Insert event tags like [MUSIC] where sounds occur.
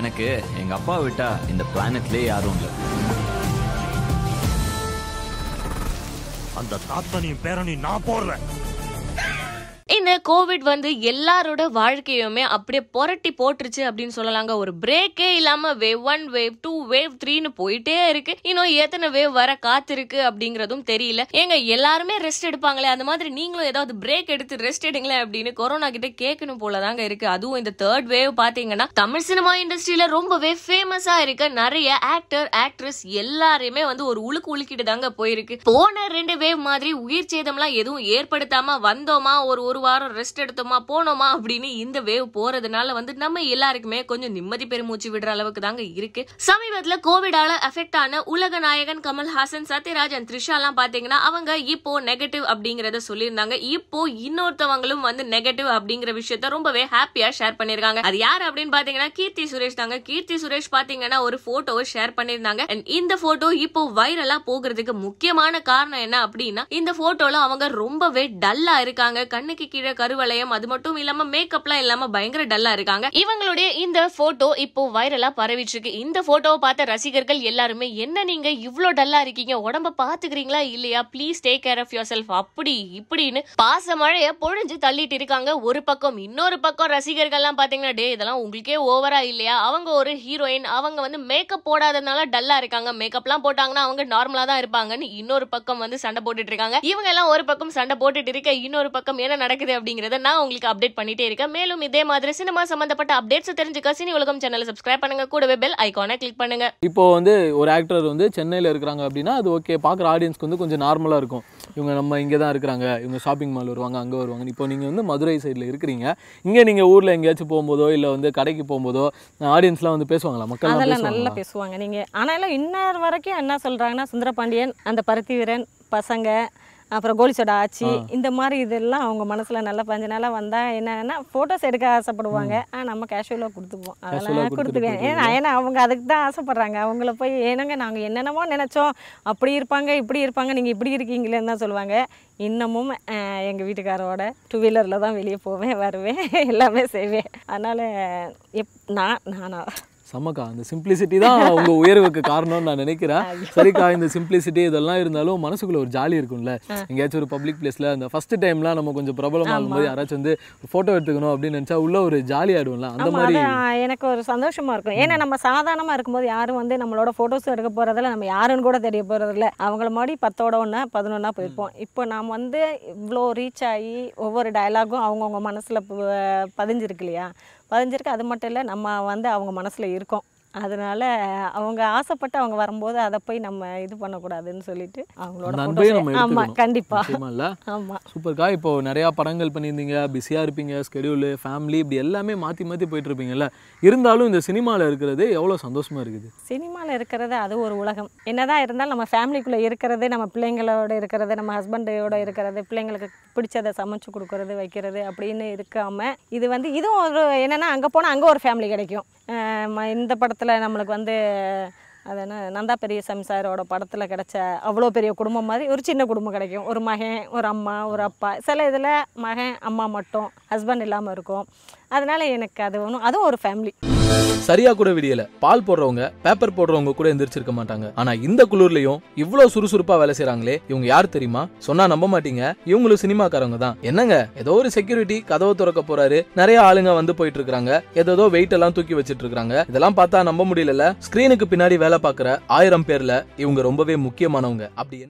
எனக்கு எங்க அப்பா விட்டா இந்த பிளானட்லயே யாரும் இல்லை. அந்த தாத்தனையும் பேரனையும் நான் போடுறேன். இந்த கோவிட் வந்து எல்லாரோட வாழ்க்கையுமே அப்படியே புரட்டி போட்டுருச்சு அப்படின்னு சொல்லலாங்க. ஒரு பிரேக்கே இல்லாம wave one wave two wave த்ரீன்னு போயிட்டே இருக்கு. இன்னும் எத்தனை வேவ் வர காத்திருக்கு அப்படிங்கறதும் தெரியல. ஏங்க எல்லாருமே ரெஸ்ட் எடுப்பாங்களே அந்த மாதிரி நீங்களும் ஏதாவது பிரேக் எடுத்து ரெஸ்ட் எடுங்களேன் அப்படின்னு கொரோனா கிட்ட கேட்கணும் போலதாங்க இருக்கு. அதுவும் இந்த தேர்ட் வேவ் பாத்தீங்கன்னா தமிழ் சினிமா இண்டஸ்ட்ரியில ரொம்பவே ஃபேமஸா இருக்க நிறைய ஆக்டர் ஆக்ட்ரஸ் எல்லாருமே வந்து ஒரு உழுக்கு உழுக்கிட்டு தாங்க போயிருக்கு. போன ரெண்டு வேவ் மாதிரி உயிர் சேதம்லாம் எதுவும் ஏற்படுத்தாம வந்தோமா? ஒரு ஒரு வாரம் ரெஸ்ட் எடுத்தோமா போனோமா அப்படின்னு இந்த வேவ் போறதுனால வந்து நம்ம எல்லாருக்குமே கொஞ்சம் நிம்மதி பெருமூச்சு விடுற அளவுக்கு தாங்க இருக்கு. சமீபத்துல கோவிடால அஃபெக்ட் ஆன உலக நாயகன் கமல்ஹாசன் சத்யராஜன் த்ரிஷா எல்லாம் பாத்தீங்கன்னா அவங்க இப்போ நெகட்டிவ் அப்படிங்கறத சொல்லியிருந்தாங்க. இப்போ இன்னொருத்தவங்களும் வந்து நெகட்டிவ் அப்படிங்கிற விஷயத்த ரொம்பவே ஹாப்பியா ஷேர் பண்ணிருக்காங்க. அது யார் அப்படின்னு பாத்தீங்கன்னா கீர்த்தி சுரேஷ் தாங்க. கீர்த்தி சுரேஷ் பாத்தீங்கன்னா ஒரு போட்டோவை ஷேர் பண்ணிருந்தாங்க இந்த போட்டோ இப்போ வைரலா போகிறதுக்கு முக்கியமான காரணம் என்ன அப்படின்னா இந்த போட்டோல அவங்க ரொம்பவே டல்லா இருக்காங்க. கண்ணுக்கு கீழே கருவளையம் அது மட்டும் இல்லாம மேக்கப்லாம் இல்லாம பயங்கர டல்லா இருக்காங்க. இவங்களுடைய இந்த போட்டோ இப்போ வைரலா பரவிட்டு இருக்கு இந்த போட்டோவை பார்த்த ரசிகர்கள் எல்லாருமே என்ன நீங்க இவ்ளோ டல்லா இருக்கீங்க? உடம்ப பாத்துக்கிறீங்களா இல்லையா? Please take care of your self அப்படி இப்படின்னு பாச மழைய பொழிஞ்சு தள்ளிட்டு இருக்காங்க. ஒரு பக்கம் இன்னொரு பக்கம் ரசிகர்கள்லாம் பாத்தீங்கன்னா டே இதெல்லாம் உங்களுக்கே ஓவரா இல்லையா? அவங்க ஒரு ஹீரோயின் அவங்க வந்து மேக்கப் போடாததுனால டல்லா இருக்காங்க. மேக்கப்லாம் போட்டாங்கன்னா அவங்க நார்மலா தான் இருப்பாங்கன்னு இன்னொரு பக்கம் வந்து சண்டை போட்டுட்டு இருக்காங்க. இவங்க எல்லாம் ஒரு பக்கம் சண்டை போட்டுட்டு இருக்க இன்னொரு பக்கம் என்ன நடக்குது அப்படிங்கறத நான் உங்களுக்கு அப்டேட் பண்ணிட்டே இருக்கேன். மேலும் இதே மாதிரி சினிமா சம்பந்தப்பட்ட அப்டேட்ஸ் தெரிஞ்சுக்க சினி உலகம் சேனலை சப்ஸ்கிரைப் பண்ணுங்க. கூடவே பெல் ஐகானை கிளிக் பண்ணுங்க. இப்போ வந்து ஒரு ஆக்டர் வந்து சென்னையில் இருக்கிறாங்க அப்படின்னா அது ஓகே பார்க்குற ஆடியன்ஸ்க்கு வந்து கொஞ்சம் நார்மலாக இருக்கும். இவங்க நம்ம இங்கே தான் இருக்கிறாங்க. இவங்க ஷாப்பிங் மால் வருவாங்க அங்கே வருவாங்க இப்போ நீங்கள் வந்து மதுரை சைடில் இருக்கிறீங்க. இங்கே நீங்கள் ஊரில் எங்கேயாச்சும் போகும்போதோ இல்லை வந்து கடைக்கு போகும்போதோ ஆடியன்ஸ்லாம் வந்து பேசுவாங்களா? மக்கள் அதெல்லாம் நல்லா பேசுவாங்க. நீங்கள் ஆனாலும் இன்னொரு வரைக்கும் என்ன சொல்கிறாங்கன்னா சுந்தரபாண்டியன் அந்த பருத்தி வீரன் பசங்க அப்புறம் கோலிசோட ஆச்சி. இந்த மாதிரி இதெல்லாம் அவங்க மனசில் நல்லா பஞ்ச நாளாக வந்தால் என்னன்னா ஃபோட்டோஸ் எடுக்க ஆசைப்படுவாங்க. ஆ நம்ம கேஷுவலாக கொடுத்துப்போம் அதெல்லாம் கொடுத்துருவேன் ஏன்னா ஏன்னா அவங்க அதுக்கு தான் ஆசைப்படுறாங்க. அவங்கள போய் ஏனங்க நாங்கள் என்னென்னமோ நினச்சோம். அப்படி இருப்பாங்க இப்படி இருப்பாங்க. நீங்கள் இப்படி இருக்கீங்களேன்னு தான் சொல்லுவாங்க. இன்னமும் எங்கள் வீட்டுக்காரோட டூ வீலரில் தான் வெளியே போவேன் வருவேன். [LAUGHS] எல்லாமே செய்வேன். அதனால் எப் நான் நானா? செம்மக்கா அந்த சிம்பிளிசிட்டி தான் உங்க உயர்வுக்கு காரணம்னு நான் நினைக்கிறேன். சரிக்கா இந்த சிம்பிளிசிட்டி இதெல்லாம் இருந்தாலும் மனசுக்குள்ள ஒரு ஜாலி இருக்கும்ல. எங்கேயாச்சும் ஒரு பப்ளிக் பிளேஸ்ல அந்த ஃபர்ஸ்ட் டைம்லாம் நம்ம கொஞ்சம் பிரபலமாகும் போது யாராச்சும் வந்து ஃபோட்டோ எடுத்துக்கணும் அப்படின்னு நினைச்சா உள்ள ஒரு ஜாலி ஆயிடும்ல அந்த மாதிரி எனக்கு ஒரு சந்தோஷமா இருக்கும். ஏன்னா நம்ம சாதாரணமாக இருக்கும்போது யாரும் வந்து நம்மளோட ஃபோட்டோஸ் எடுக்க போகிறதில்ல நம்ம யாருன்னு கூட தெரிய போகிறதில்ல அவங்கள மாதிரி பத்தோட ஒன்றா பதினொன்றா போயிருப்போம். இப்போ நாம் வந்து இவ்வளோ ரீச் ஆகி ஒவ்வொரு டயலாகும் அவங்கவுங்க மனசில் பதிஞ்சிருக்கு இல்லையா? பதிஞ்சிருக்கு. அது மட்டும் இல்லை நம்ம வந்து அவங்க மனசில் இருக்கோம். அதனால அவங்க ஆசைப்பட்டு அவங்க வரும்போது அதை போய் நம்ம இது பண்ணக்கூடாதுன்னு சொல்லிட்டு அவங்களோட அந்த அன்பையும் நம்ம photos- ஆமா எடுத்துக்கணும். கண்டிப்பா. நிச்சயமா இல்ல? ஆமா. சூப்பர்க்கா இப்போ நிறையா படங்கள் பண்ணியிருந்தீங்க. பிஸியாக இருப்பீங்க ஸ்கெடியூலு ஃபேமிலி இப்படி எல்லாமே மாற்றி மாற்றி போயிட்டு இருப்பீங்கல்ல இருந்தாலும் இந்த சினிமாவில் இருக்கிறது எவ்வளோ சந்தோஷமா இருக்குது? சினிமாவில் இருக்கிறது அது ஒரு உலகம். என்னதான் இருந்தாலும் நம்ம ஃபேமிலிக்குள்ளே இருக்கிறது நம்ம பிள்ளைங்களோட இருக்கிறது நம்ம ஹஸ்பண்டோட இருக்கிறது பிள்ளைங்களுக்கு பிடிச்சதை சமைச்சு கொடுக்கறது வைக்கிறது அப்படின்னு இருக்காம இது வந்து இதுவும் ஒரு என்னென்னா அங்கே போனால் அங்கே ஒரு ஃபேமிலி கிடைக்கும். இந்த படத்தில் நம்மளுக்கு வந்து அது என்ன நந்தா பெரியசாமி சாரோட படத்தில் கிடைச்ச அவ்வளோ பெரிய குடும்பம் மாதிரி ஒரு சின்ன குடும்பம் கிடைக்கும். ஒரு மகன் ஒரு அம்மா ஒரு அப்பா. சில இதில் மகன் அம்மா மட்டும் ஹஸ்பண்ட் இல்லாமல் இருக்கும். அதனால் எனக்கு அது ஒன்றும் அதுவும் ஒரு ஃபேமிலி சரியா கூட விடியல. பால் போடுறவங்க பேப்பர் போடுறவங்க கூட எந்திரிச்சிருக்க மாட்டாங்க. ஆனா இந்த குளிர்லயும் இவ்வளவு சுறுசுறுப்பா வேலை செய்யறாங்களே இவங்க யார் தெரியுமா? சொன்னா நம்ப மாட்டீங்க. இவங்களும் சினிமாக்காரங்க தான். என்னங்க? ஏதோ ஒரு செக்யூரிட்டி கதவை திறக்க போறாரு. நிறைய ஆளுங்க வந்து போயிட்டு இருக்காங்க ஏதோ வெயிட் எல்லாம் தூக்கி வச்சிட்டு இருக்காங்க இதெல்லாம் பார்த்தா நம்ப முடியல ஸ்கிரீனுக்கு பின்னாடி வேலை பாக்குற ஆயிரம் பேர்ல இவங்க ரொம்பவே முக்கியமானவங்க. அப்படி